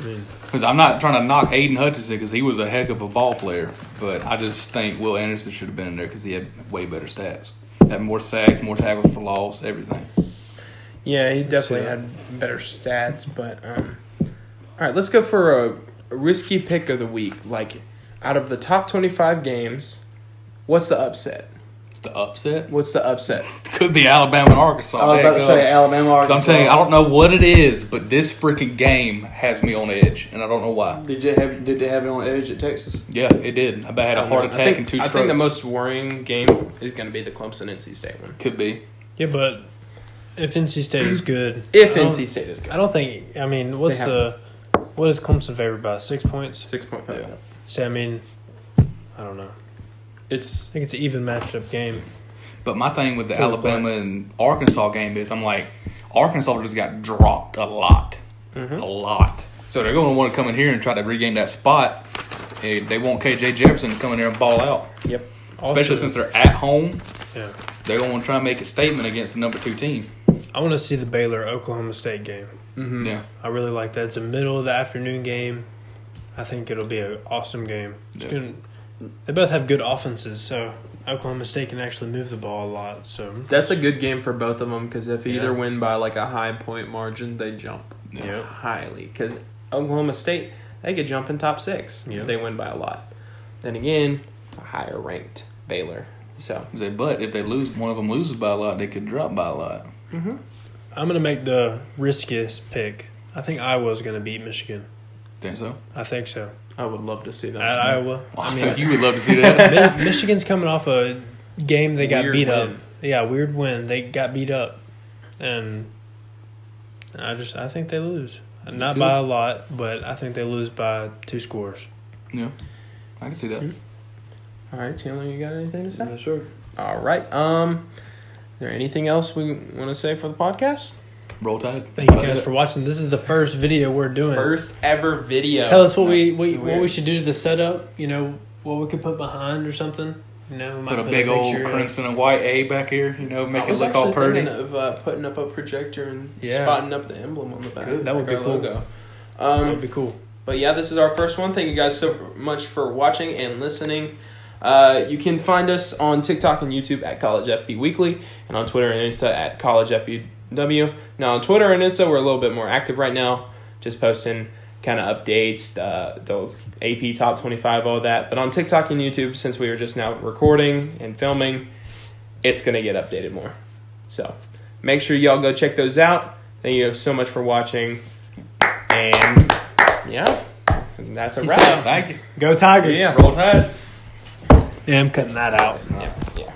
I mean, Because I'm not trying to knock Aidan Hutchinson because he was a heck of a ball player, but I just think Will Anderson should have been in there because he had way better stats. Had more sacks, more tackles for loss, everything. Yeah, he definitely So- had better stats, but um, all right, let's go for a, a risky pick of the week. Like, out of the top twenty-five games, what's the upset? It's the upset. What's the upset? *laughs* Could be Alabama and Arkansas. I was about to Heck say up. Alabama. 'Cause Arkansas. I'm telling you, I don't know what it is, but this freaking game has me on edge, and I don't know why. Did you have? Did they have it on edge at Texas? Yeah, it did. I bet had a heart attack think, and two I strokes. think the most worrying game is going to be the Clemson NC State one. could be. yeah, but if NC State is good, *clears throat* If NC State is good, I don't think. I mean, what's They the what is Clemson favored by? Six points. six point five. Yeah. So I mean, I don't know. It's I think it's an even matched up game. But my thing with the To the Alabama and Arkansas game is, I'm like, Arkansas just got dropped a lot, Mhm. a lot. So they're going to want to come in here and try to regain that spot. They want KJ Jefferson to come in there and ball out, yep. especially since they're at home. Yeah, They're going to to try and make a statement against the number two team. I want to see the Baylor Oklahoma State game. Mm-hmm. Yeah, I really like that. It's a middle of the afternoon game. I think it'll be an awesome game. It's Yeah. gonna, they both have good offenses, so Oklahoma State can actually move the ball a lot. So That's a good game for both of them because if either win by like a high point margin, they jump yeah. yeah. highly. Because Oklahoma State, they could jump in top six Yeah. if they win by a lot. Then again, a higher ranked Baylor. So Say, But if they lose, one of them loses by a lot, they could drop by a lot. Mm-hmm. I'm gonna make the riskiest pick. I think Iowa's gonna beat Michigan. Think so? I think so. I would love to see that. At Iowa, I mean, *laughs* you would love to see that. Michigan's coming off a game they got Weird beat up. Yeah, weird win. They got beat up, and I just I think they lose. Not Good. by a lot, but I think they lose by two scores. yeah, I can see that. All right, Chandler, you got anything to say? Yes, sir. All right. Um, is there anything else we want to say for the podcast? Roll Tide. Thank you guys for watching. This is the first video we're doing. First ever video. Tell us what we, we what we should do to the setup. You know what we could put behind or something. You know, we might Put a big old crimson and white A back here. You know, make it look all actually pretty. thinking of uh, putting up a projector and Yeah. spotting up the emblem on the back. Good. That would like be cool. Logo. That Um, would be cool. But yeah, this is our first one. Thank you guys so much for watching and listening. Uh, you can find us on TikTok and YouTube at College FB Weekly, and on Twitter and Insta at College FBW. Now on Twitter and Insta, we're a little bit more active right now, just posting kind of updates, uh, the AP Top Twenty Five, all that. But on TikTok and YouTube, since we are just now recording and filming, it's gonna get updated more. So make sure y'all go check those out. Thank you so much for watching, and yeah, that's a Peace wrap. out. Thank you. Go Tigers. Yeah. Roll Tide. Yeah, I'm cutting that out. Yeah, yeah.